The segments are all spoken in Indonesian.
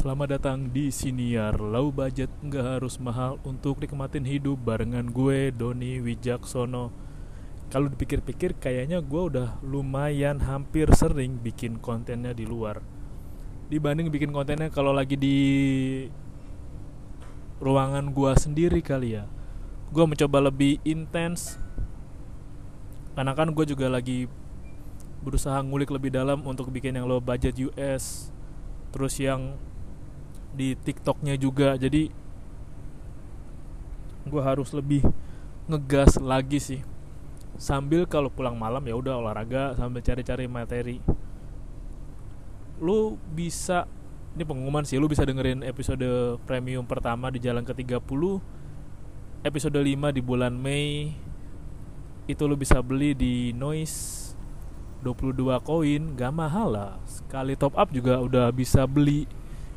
Selamat datang di Siniar. Low budget nggak harus mahal untuk nikmatin hidup barengan gue Doni Wijaksono. Kalau dipikir-pikir kayaknya gue udah lumayan hampir sering bikin kontennya di luar. Dibanding bikin kontennya kalau lagi di ruangan gue sendiri kali ya. Gue mencoba lebih intens. Karena kan gue juga lagi berusaha ngulik lebih dalam untuk bikin yang low budget US terus yang di TikToknya juga. Jadi gue harus lebih ngegas lagi sih. Sambil kalau pulang malam ya udah olahraga sambil cari-cari materi. Lu bisa ini pengumuman sih lu bisa dengerin episode premium pertama di jalan ke-30 episode 5 di bulan Mei. Itu lu bisa beli di Noise 22 koin gak mahal lah. Sekali top up juga udah bisa beli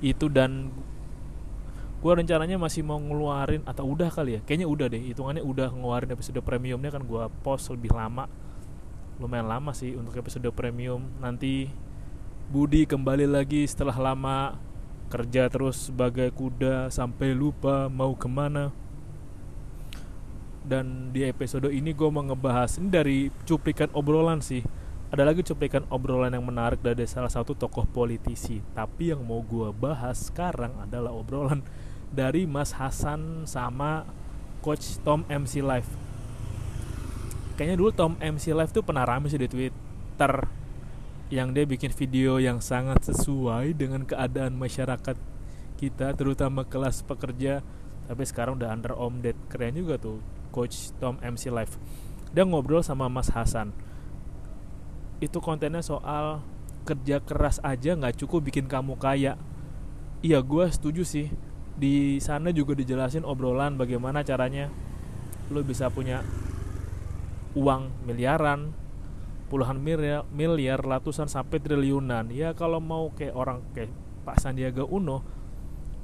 itu dan gue rencananya masih mau ngeluarin atau udah kali ya? Kayaknya udah deh hitungannya udah ngeluarin episode premiumnya kan gue post lebih lama. Lumayan lama sih untuk episode premium. Nanti Budi kembali lagi setelah lama kerja terus sebagai kuda sampai lupa mau ke mana. Dan di episode ini gue mau ngebahas ini dari cuplikan obrolan sih ada lagi cuplikan obrolan yang menarik dari salah satu tokoh politisi. Tapi yang mau gue bahas sekarang adalah obrolan dari Mas Hasan sama Coach Tom MC Live. Kayaknya dulu Tom MC Live tuh pernah rame sih di Twitter yang dia bikin video yang sangat sesuai dengan keadaan masyarakat kita terutama kelas pekerja tapi sekarang udah under Om Ded keren juga tuh Coach Tom MC Live dia ngobrol sama Mas Hasan itu kontennya soal kerja keras aja nggak cukup bikin kamu kaya. Iya gue setuju sih. Di sana juga dijelasin obrolan bagaimana caranya lo bisa punya uang miliaran puluhan miliar, miliar ratusan sampai triliunan. Ya kalau mau kayak orang kayak Pak Sandiaga Uno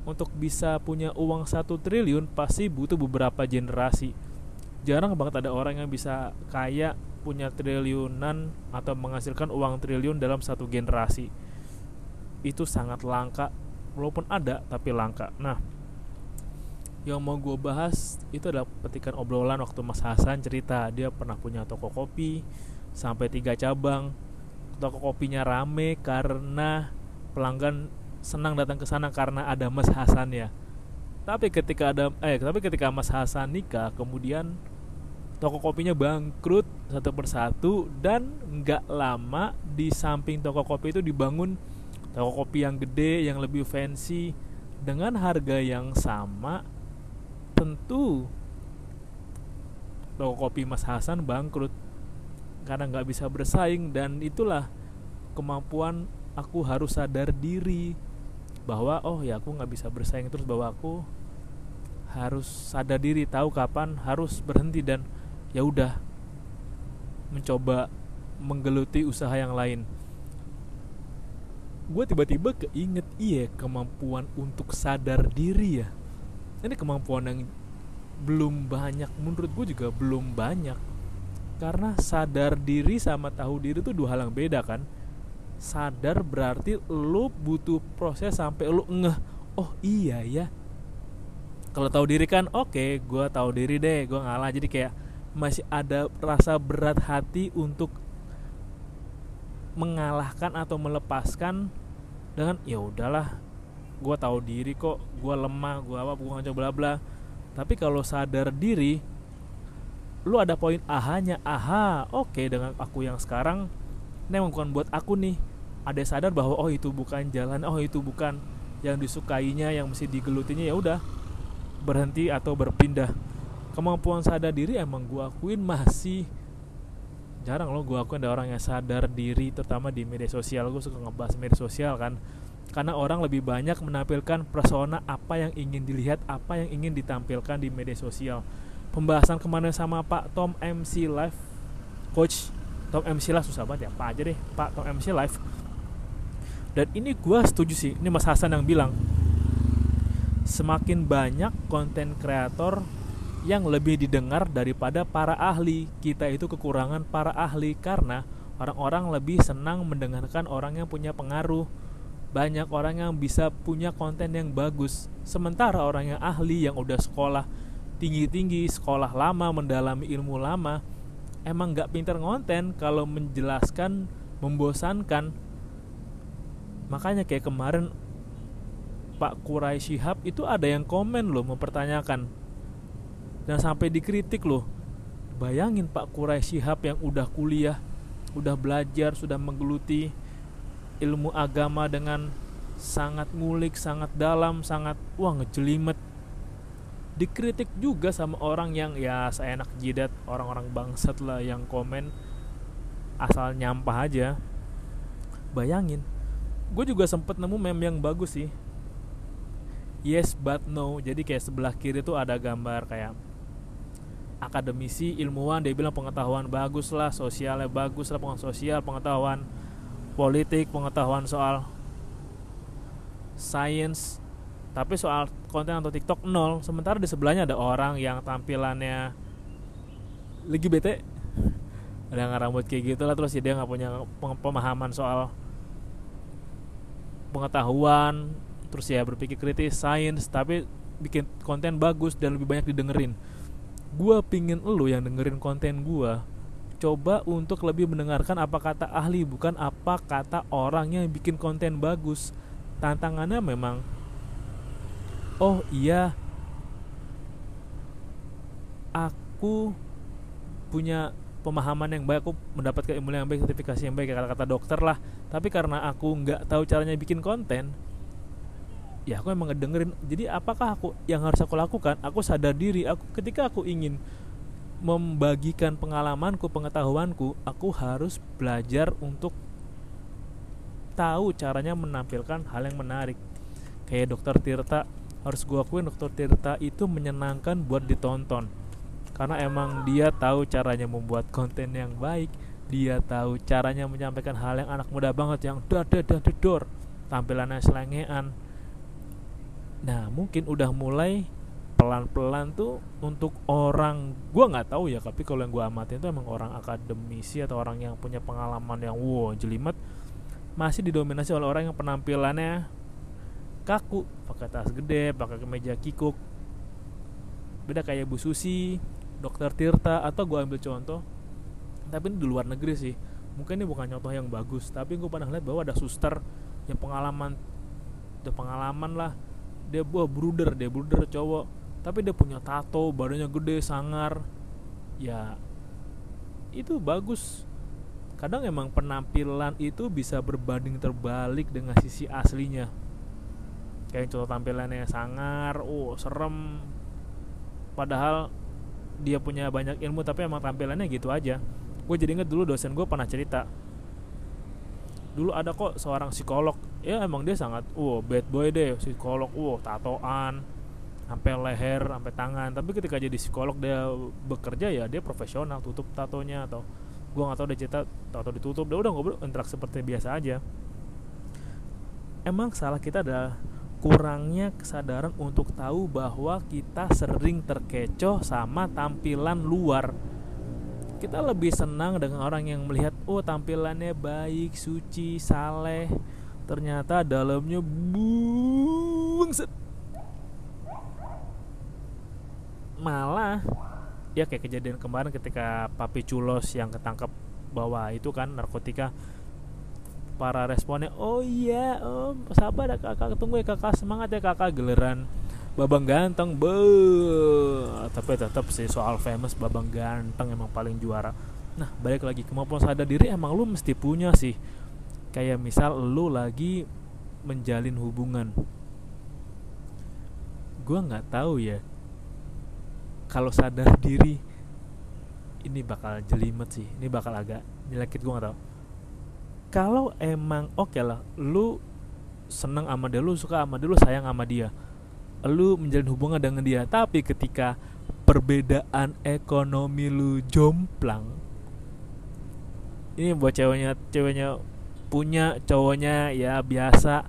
untuk bisa punya uang satu triliun pasti butuh beberapa generasi. Jarang banget ada orang yang bisa kaya punya triliunan atau menghasilkan uang triliun dalam satu generasi. Itu sangat langka walaupun ada tapi langka. Nah yang mau gue bahas itu adalah petikan obrolan waktu Mas Hasan cerita. Dia pernah punya toko kopi sampai tiga cabang. Toko kopinya rame karena pelanggan senang datang ke sana karena ada Mas Hasan ya. Tapi ketika ada eh tapi ketika Mas Hasan nikah kemudian toko kopinya bangkrut satu persatu dan nggak lama di samping toko kopi itu dibangun toko kopi yang gede yang lebih fancy dengan harga yang sama. Tentu toko kopi Mas Hasan bangkrut karena nggak bisa bersaing dan itulah kemampuan aku harus sadar diri bahwa oh ya aku nggak bisa bersaing terus bahwa aku harus sadar diri tahu kapan harus berhenti. Dan ya udah mencoba menggeluti usaha yang lain. Gue tiba-tiba keinget iya kemampuan untuk sadar diri ya. Ini kemampuan yang belum banyak menurut gue juga belum banyak. Karena sadar diri sama tahu diri itu dua hal yang beda kan. Sadar berarti lo butuh proses sampai lo ngeh oh iya ya. Kalau tahu diri kan oke okay, gue tahu diri deh gue ngalah. Jadi kayak masih ada rasa berat hati untuk mengalahkan atau melepaskan dengan ya udahlah gue tahu diri kok gue lemah gue apa gue ngaco bla bla. Tapi kalau sadar diri lu ada poin ahanya aha oke okay, dengan aku yang sekarang ini emang bukan buat aku nih. Ada sadar bahwa oh itu bukan jalan oh itu bukan yang disukainya yang mesti digelutinya ya udah berhenti atau berpindah kemampuan sadar diri emang gue akuin masih jarang loh gue akuin ada orang yang sadar diri terutama di media sosial. Gue suka ngebahas media sosial kan. Karena orang lebih banyak menampilkan persona apa yang ingin dilihat apa yang ingin ditampilkan di media sosial. Pembahasan ke mana sama Pak Tom MC Live. Coach Tom MC Live susah banget ya. Pak aja deh Pak Tom MC Live. Dan ini gue setuju sih ini Mas Hasan yang bilang semakin banyak konten kreator yang lebih didengar daripada para ahli. Kita itu kekurangan para ahli karena orang-orang lebih senang mendengarkan orang yang punya pengaruh. banyak orang yang bisa punya konten yang bagus sementara orang yang ahli yang udah sekolah tinggi-tinggi sekolah lama mendalami ilmu lama emang nggak pinter ngonten kalau menjelaskan membosankan makanya kayak kemarin Pak Kurai Shihab itu ada yang komen loh mempertanyakan dan sampai dikritik loh bayangin Pak Kurai Shihab yang udah kuliah udah belajar sudah menggeluti ilmu agama dengan sangat ngulik, sangat dalam, sangat wah ngejelimet. Dikritik juga sama orang yang ya seenak jidat, orang-orang bangsat lah yang komen asal nyampah aja. Bayangin, gue juga sempet nemu meme yang bagus sih. Yes but no, jadi kayak sebelah kiri tuh ada gambar kayak akademisi, ilmuwan, dia bilang pengetahuan bagus lah, sosialnya bagus lah, pengetahuan sosial, pengetahuan politik, pengetahuan soal science, tapi soal konten atau TikTok nol. Sementara di sebelahnya ada orang yang tampilannya lagi bete, ada yang rambut kayak gitu lah, terus dia nggak punya pemahaman soal pengetahuan, terus ya berpikir kritis, science, tapi bikin konten bagus dan lebih banyak didengerin. Gua pingin lo yang dengerin konten gua. Coba untuk lebih mendengarkan apa kata ahli bukan apa kata orang yang bikin konten bagus. Tantangannya memang oh iya aku punya pemahaman yang baik aku mendapatkan ilmu yang baik sertifikasi yang baik kata-kata dokter lah. Tapi karena aku nggak tahu caranya bikin konten ya aku emang ngedengerin jadi apakah aku yang harus aku lakukan aku sadar diri aku ketika aku ingin membagikan pengalamanku, pengetahuanku, aku harus belajar untuk tahu caranya menampilkan hal yang menarik. Kayak Dokter Tirta, harus gue akuin Dokter Tirta itu menyenangkan buat ditonton. Karena emang dia tahu caranya membuat konten yang baik, dia tahu caranya menyampaikan hal yang anak muda banget yang dada dor tampilannya selengean. Nah, mungkin udah mulai pelan-pelan tuh untuk orang gua nggak tahu ya tapi kalau yang gua amatin itu emang orang akademisi atau orang yang punya pengalaman yang wow jelimet masih didominasi oleh orang yang penampilannya kaku. Pakai tas gede pakai kemeja kikuk. Beda kayak Bu Susi Dokter Tirta atau gua ambil contoh tapi ini di luar negeri sih. Mungkin ini bukan contoh yang bagus tapi gue pernah lihat bahwa ada suster yang pengalaman ada pengalaman lah dia buah bruder dia bruder cowok. Tapi dia punya tato badannya gede sangar. Ya itu bagus. Kadang emang penampilan itu bisa berbanding terbalik dengan sisi aslinya. Kayak contoh tampilannya sangar oh serem. Padahal dia punya banyak ilmu tapi emang tampilannya gitu aja. Gue jadi inget dulu dosen gue pernah cerita. Dulu ada kok seorang psikolog ya emang dia sangat wow bad boy deh psikolog wow tatoan sampai leher sampai tangan. Tapi ketika jadi psikolog dia bekerja ya dia profesional tutup tatonya atau gua nggak tahu dia cerita tato ditutup dia udah ngobrol interaksi seperti biasa aja. Emang salah kita adalah kurangnya kesadaran untuk tahu bahwa kita sering terkecoh sama tampilan luar. Kita lebih senang dengan orang yang melihat oh tampilannya baik suci saleh ternyata dalamnya bungset malah ya kayak kejadian kemarin ketika Papi Culos yang ketangkep bawa itu kan narkotika. Para responnya oh iya om sabar ya kakak. Tunggu ya kakak. Semangat ya kakak. Geleran babang ganteng be. Tapi tetap sih soal famous babang ganteng emang paling juara. Nah balik lagi. Kemampuan sadar diri emang lu mesti punya sih kayak misal lu lagi menjalin hubungan. Gua nggak tahu ya. Kalau sadar diri ini bakal jelimet sih. Ini bakal agak nyelekit gue gak tau kalau emang oke okay lah lu seneng sama dia lu suka sama dia lu sayang sama dia lu menjalin hubungan dengan dia. Tapi ketika perbedaan ekonomi lu jomplang ini buat ceweknya ceweknya punya cowoknya ya biasa.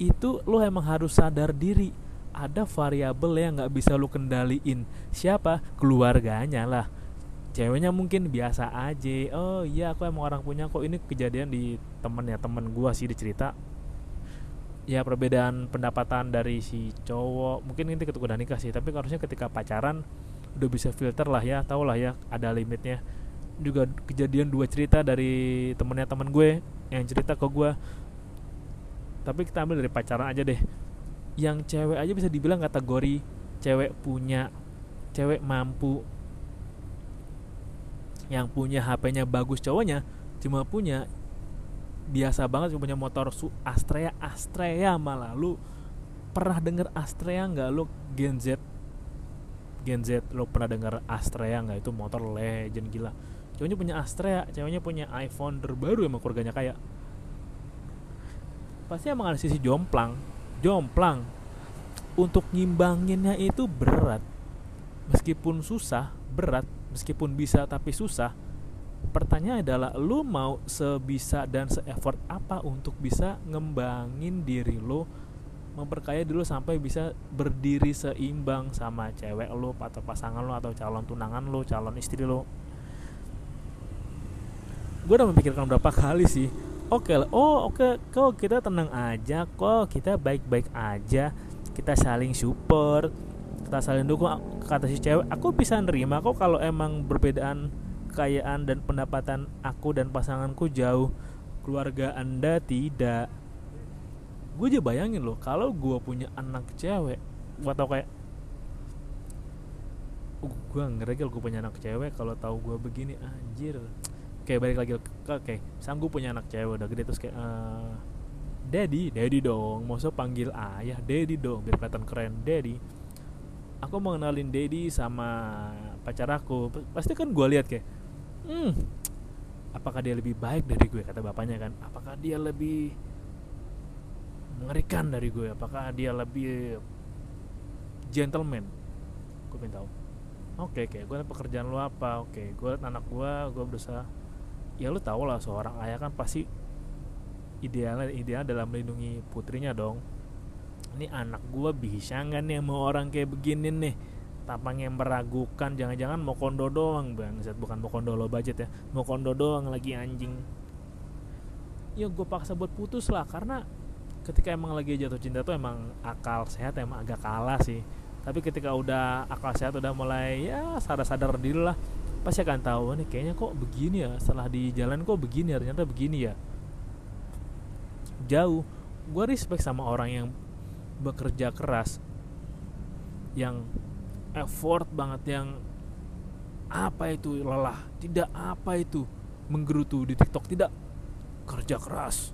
Itu lu emang harus sadar diri. Ada variabel yang nggak bisa lu kendaliin. Siapa? Keluarganya lah. Ceweknya mungkin biasa aja. Oh iya aku emang orang punya kok. Ini kejadian di temen ya temen gua sih dicerita. Ya perbedaan pendapatan dari si cowok. Mungkin ini ketika udah nikah sih tapi harusnya ketika pacaran udah bisa filter lah ya. Tau lah ya ada limitnya. Juga kejadian dua cerita dari temennya teman gue yang cerita ke gue tapi kita ambil dari pacaran aja deh. Yang cewek aja bisa dibilang kategori cewek punya cewek mampu. Yang punya HP-nya bagus cowoknya cuma punya biasa banget punya motor su Astrea Astrea malah. Lu pernah denger Astrea nggak? Lu Gen Z? Gen Z lu pernah denger Astrea nggak? Itu motor legend gila cowoknya punya Astrea ceweknya punya iPhone terbaru emang keluarganya kayak pasti emang ada sisi jomplang jomplang. Untuk ngimbanginnya itu berat. Meskipun susah berat. Meskipun bisa tapi susah. Pertanyaan adalah lu mau sebisa dan se-effort apa untuk bisa ngembangin diri lu memperkaya dulu sampai bisa berdiri seimbang sama cewek lu atau pasangan lu atau calon tunangan lu calon istri lu gue udah memikirkan berapa kali sih. Oke okay, oh oke okay, kok kita tenang aja kok kita baik-baik aja kita saling support kita saling dukung. Kata si cewek aku bisa nerima kok kalau emang berbedaan kekayaan dan pendapatan aku dan pasanganku jauh. Keluarga anda tidak. Gue aja bayangin loh kalau gue punya anak cewek gue tau kayak uh, gue ngeri kalau gue punya anak cewek kalau tahu gue begini anjir kayak balik lagi. Oke okay, gue punya anak cewek udah gede terus kayak uh, daddy daddy dong. Mau panggil ayah daddy dong biar kelihatan keren. Daddy aku mau kenalin daddy sama pacar aku. Pasti kan gue lihat kayak hmm, apakah dia lebih baik dari gue? Kata bapaknya kan. Apakah dia lebih mengerikan dari gue? Apakah dia lebih gentleman? Gue pengen tahu. Oke okay, kayak gue pekerjaan lu apa? Oke okay, gue anak gue gue berusaha ya lu tau lah seorang ayah kan pasti idealnya ideal dalam melindungi putrinya dong. Ini anak gue bisa nggak nih mau orang kayak begini nih. Tampangnya meragukan jangan-jangan mau kondo doang bang bukan mau kondo lo budget ya mau kondo doang lagi anjing. Ya gue paksa buat putus lah karena ketika emang lagi jatuh cinta tuh emang akal sehat emang agak kalah sih. Tapi ketika udah akal sehat udah mulai ya sadar-sadar diri lah pasti akan tahu nih kayaknya kok begini ya? Setelah di jalan kok begini ya? Ternyata begini ya? Jauh. Gue respect sama orang yang bekerja keras yang effort banget yang apa itu lelah tidak apa itu menggerutu di TikTok tidak. Kerja keras.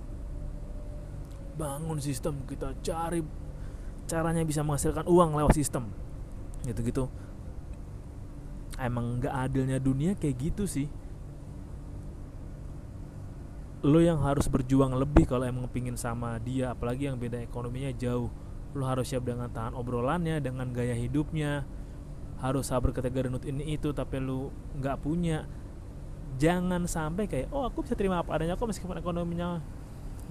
Bangun sistem kita cari caranya bisa menghasilkan uang lewat sistem. Gitu-gitu emang nggak adilnya dunia kayak gitu sih. Lo yang harus berjuang lebih kalau emang pingin sama dia apalagi yang beda ekonominya jauh. Lo harus siap dengan tahan obrolannya dengan gaya hidupnya. Harus sabar ketika renut ini itu tapi lu nggak punya. Jangan sampai kayak oh aku bisa terima apa adanya kok meskipun ekonominya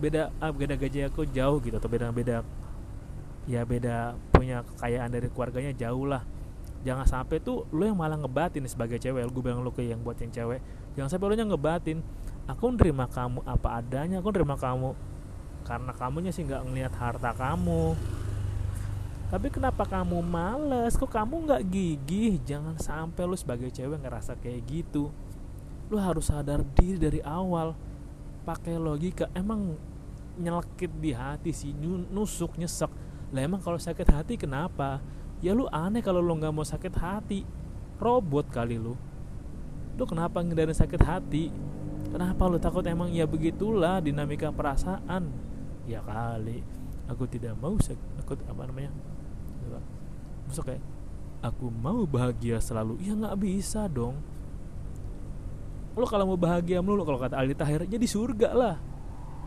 beda ah, beda gaji aku jauh gitu atau beda beda ya beda punya kekayaan dari keluarganya jauh lah jangan sampai tuh lu yang malah ngebatin sebagai cewek. Gue bilang lu ke yang buat yang cewek jangan sampai lu yang ngebatin. Aku nerima kamu apa adanya aku nerima kamu karena kamunya sih nggak ngelihat harta kamu. Tapi kenapa kamu males? Kok kamu nggak gigih? Jangan sampai lu sebagai cewek ngerasa kayak gitu. Lu harus sadar diri dari awal. Pakai logika. Emang nyelekit di hati sih nusuk nyesek. Lah emang kalau sakit hati kenapa ya lu aneh kalau lu nggak mau sakit hati. Robot kali lu. Lu kenapa ngindarin sakit hati? Kenapa lu takut emang ya begitulah dinamika perasaan? Ya kali. Aku tidak mau sakit aku apa namanya? Masa kayak aku mau bahagia selalu. Ya nggak bisa dong. Lo kalau mau bahagia mulu kalau kata Aldi Tahir jadi surga lah.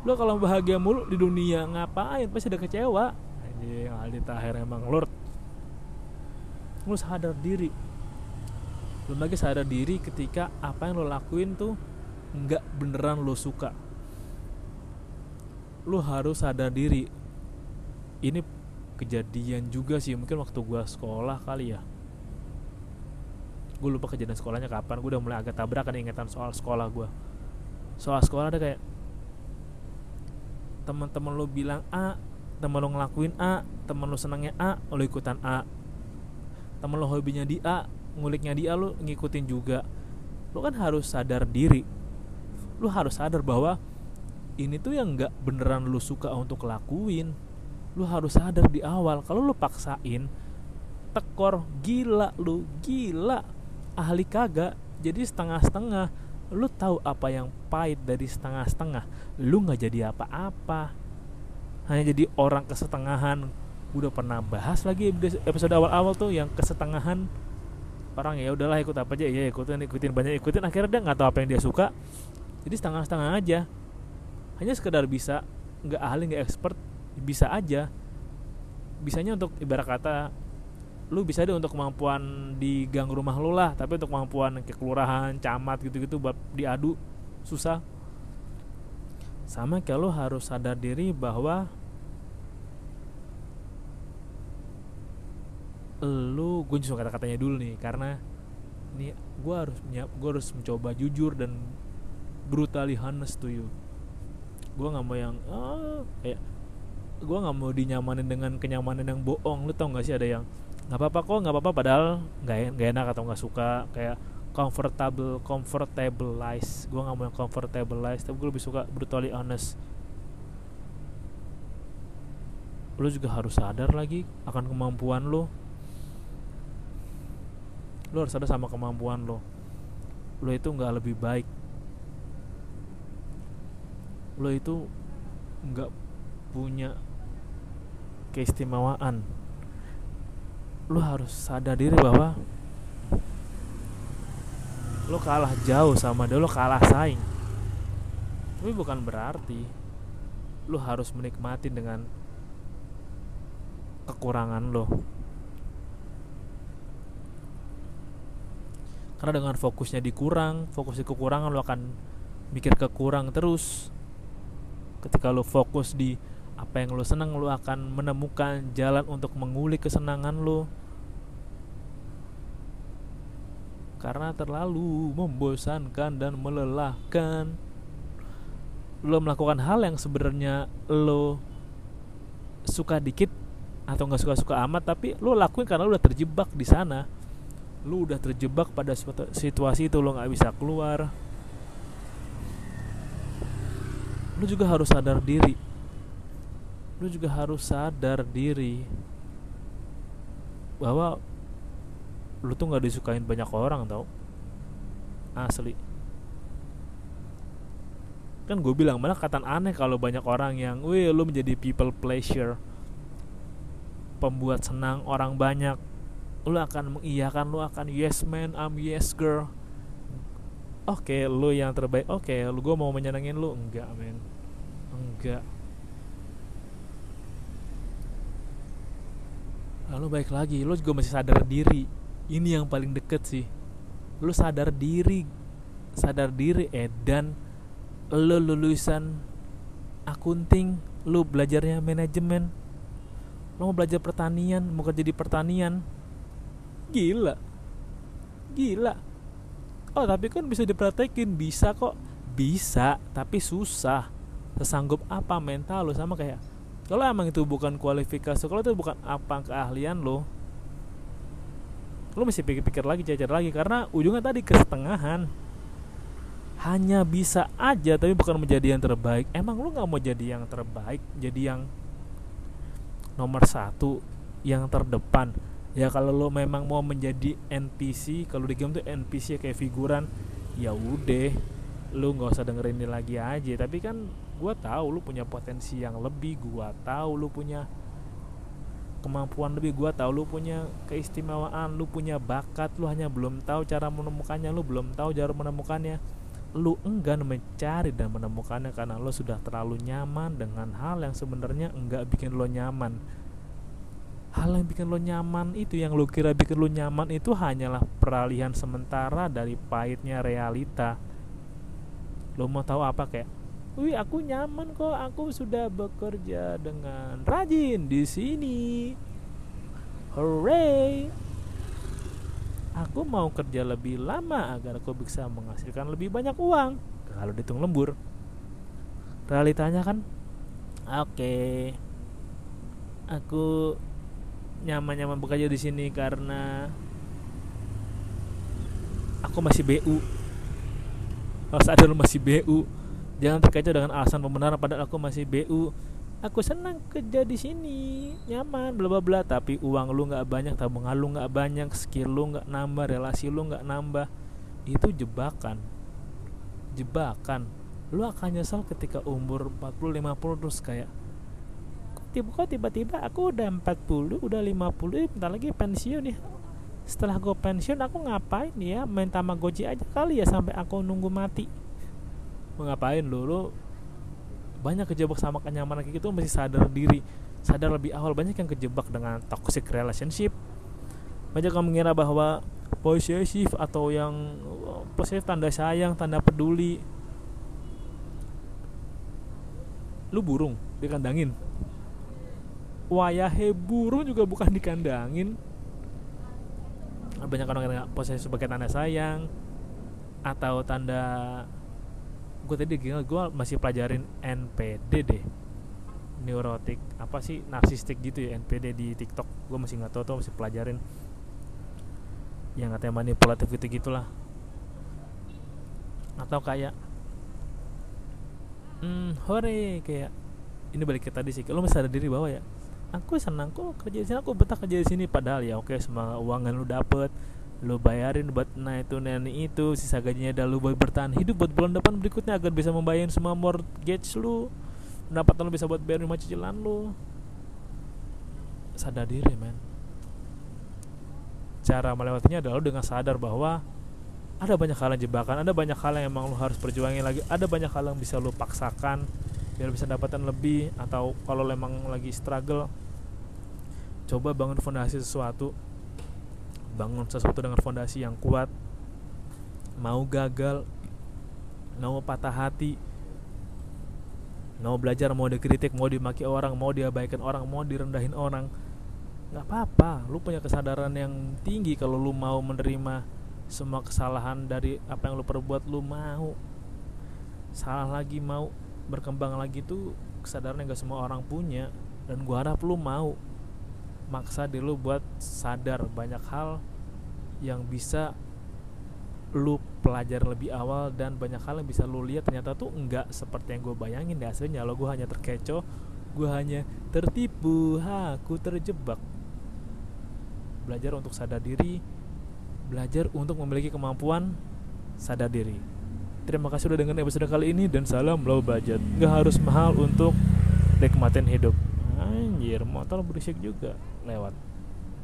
Lo kalau bahagia mulu di dunia ngapain? Pasti ada kecewa. Anjing Aldi Tahir emang lord lo sadar diri. Belum lagi sadar diri ketika apa yang lo lakuin tuh nggak beneran lo suka. Lo harus sadar diri. Ini kejadian juga sih mungkin waktu gue sekolah kali ya. Gue lupa kejadian sekolahnya kapan gue udah mulai agak tabrakan ingatan soal sekolah gue soal sekolah ada kayak teman-teman lo bilang A temen lo ngelakuin A temen lo senangnya A lo ikutan A temen lo hobinya di A nguliknya di A lo ngikutin juga. Lo kan harus sadar diri. Lo harus sadar bahwa ini tuh yang nggak beneran lo suka untuk lakuin. Lo harus sadar di awal. Kalau lo paksain tekor gila lo gila. Ahli kagak jadi setengah-setengah. Lu tahu apa yang pahit dari setengah-setengah. Lu nggak jadi apa-apa. Hanya jadi orang kesetengahan udah pernah bahas lagi episode awal-awal tuh yang kesetengahan. Orang ya udahlah ikut apa aja. Ya ikutin ikutin banyak ikutin. Akhirnya dia nggak tahu apa yang dia suka. Jadi setengah-setengah aja. Hanya sekedar bisa nggak ahli nggak expert bisa aja. Bisanya untuk ibarat kata lu bisa deh untuk kemampuan di gang rumah lu lah tapi untuk kemampuan ke kelurahan camat gitu-gitu buat diadu susah. Sama kayak lu harus sadar diri bahwa lu gue justru kata-katanya dulu nih karena ini gue harus gue harus mencoba jujur dan brutally honest to you. Gue nggak mau yang ah, kayak gue nggak mau dinyamanin dengan kenyamanan yang bohong. Lu tau gak sih ada yang nggak apa-apa kok nggak apa-apa padahal nggak nggak enak atau nggak suka. Kayak comfortable comfortable lies gue nggak mau yang comfortable lies tapi gue lebih suka brutally honest. Lo juga harus sadar lagi akan kemampuan lo lo harus sadar sama kemampuan lo. Lo itu nggak lebih baik. Lo itu nggak punya keistimewaan. Lu harus sadar diri bahwa lu kalah jauh sama dia lu kalah saing. Tapi bukan berarti lu harus menikmati dengan kekurangan lo karena dengan fokusnya dikurang fokus di kekurangan lo akan mikir kekurang terus. Ketika lo fokus di apa yang lo senang lo akan menemukan jalan untuk mengulik kesenangan lo karena terlalu membosankan dan melelahkan. Lo melakukan hal yang sebenarnya lo suka dikit atau nggak suka-suka amat tapi lo lakuin karena lo udah terjebak di sana lo udah terjebak pada situasi itu lo nggak bisa keluar. Lo juga harus sadar diri. Lu juga harus sadar diri bahwa lu tuh nggak disukain banyak orang tau. Asli. Kan gue bilang mana kata aneh kalau banyak orang yang wih lu menjadi people pleasure pembuat senang orang banyak lu akan mengiyakan lu akan yes man I'm yes girl. Oke okay, lu yang terbaik. Oke okay, lu gue mau menyenangin lu? Enggak men. Enggak. Lalu baik lagi. Lo juga masih sadar diri. Ini yang paling deket sih. Lo sadar diri. Sadar diri eh dan lo lulusan akunting. Lo belajarnya manajemen. Lo mau belajar pertanian mau kerja di pertanian gila. Gila. Oh tapi kan bisa dipraktekin. Bisa kok. Bisa tapi susah. Sesanggup apa mental lo? Sama kayak kalau emang itu bukan kualifikasi kalau itu bukan apa keahlian lo lo mesti pikir-pikir lagi cacar lagi. Karena ujungnya tadi kesetengahan. Hanya bisa aja tapi bukan menjadi yang terbaik. Emang lo nggak mau jadi yang terbaik? Jadi yang nomor satu yang terdepan ya kalau lo memang mau menjadi NPC kalau di game tuh NPC kayak figuran ya udah lo nggak usah dengerin ini lagi aja. Tapi kan gue tahu lu punya potensi yang lebih gue tahu lu punya kemampuan lebih gue tahu lu punya keistimewaan lu punya bakat lu hanya belum tahu cara menemukannya lu belum tahu cara menemukannya. Lu enggan mencari dan menemukannya karena lu sudah terlalu nyaman dengan hal yang sebenarnya enggak bikin lo nyaman hal yang bikin lo nyaman itu yang lu kira bikin lo nyaman itu hanyalah peralihan sementara dari pahitnya realita lo mau tahu apa kayak Wih, aku nyaman kok. Aku sudah bekerja dengan rajin di sini. Hooray! Aku mau kerja lebih lama agar aku bisa menghasilkan lebih banyak uang. Kalau dihitung lembur. Realitanya kan oke. Okay. aku nyaman-nyaman bekerja di sini karena aku masih BU kalau sadar lu masih BU jangan terkecoh dengan alasan pembenaran padahal aku masih BU aku senang kerja di sini nyaman bla bla bla. Tapi uang lu nggak banyak tabungan lu nggak banyak skill lu nggak nambah relasi lu nggak nambah. Itu jebakan. Jebakan. Lu akan nyesal ketika umur 40 50 terus kayak kok tiba-tiba aku udah 40 udah 50 bentar lagi pensiun ya. Setelah gue pensiun aku ngapain ya? Main tamagotchi aja kali ya sampai aku nunggu mati. Mau ngapain lu? Lu banyak kejebak sama kenyamanan kayak gitu masih sadar diri. Sadar lebih awal banyak yang kejebak dengan toxic relationship. Banyak yang mengira bahwa posesif atau yang posesif tanda sayang tanda peduli. Lu burung dikandangin wayahe burung juga bukan dikandangin. Banyak orang yang posesif sebagai tanda sayang atau tanda gue tadi gila gue masih pelajarin NPD deh. Neurotik apa sih narsistik gitu ya NPD di TikTok. Gue masih nggak tahu tuh masih pelajarin. Yang katanya manipulatif gitu gitulah. Atau kayak hmm hore kayak ini balik ke tadi sih lo masih ada diri bahwa ya aku senang kok kerja di sini. Aku betah kerja di sini. Padahal ya oke semua uang yang lu dapet lu bayarin buat nah itu nenek itu sisa gajinya dah lu buat bertahan hidup buat bulan depan berikutnya agar bisa membayar semua mortgage lu. Pendapatan lu bisa buat bayar rumah cicilan lu. Sadar diri men. Cara melewatinya adalah lu dengan sadar bahwa ada banyak hal yang jebakan ada banyak hal yang emang lu harus perjuangin lagi ada banyak hal yang bisa lu paksakan biar bisa dapatkan lebih atau kalau emang lagi struggle coba bangun fondasi sesuatu bangun sesuatu dengan fondasi yang kuat mau gagal mau patah hati mau belajar mau dikritik mau dimaki orang mau diabaikan orang mau direndahin orang nggak apa-apa. Lu punya kesadaran yang tinggi kalau lu mau menerima semua kesalahan dari apa yang lu perbuat lu mau. Salah lagi mau berkembang lagi tuh kesadaran yang gak semua orang punya dan gua harap lu mau maksa diri lu buat sadar banyak hal yang bisa lu pelajar lebih awal dan banyak hal yang bisa lu lihat. Ternyata tuh enggak seperti yang gue bayangin deh hasilnya lo gue hanya terkecoh gue hanya tertipu ha aku terjebak. Belajar untuk sadar diri belajar untuk memiliki kemampuan sadar diri. Terima kasih udah dengerin episode kali ini dan salam low budget. Nggak harus mahal untuk nikmatin hidup. Anjir motor berisik juga lewat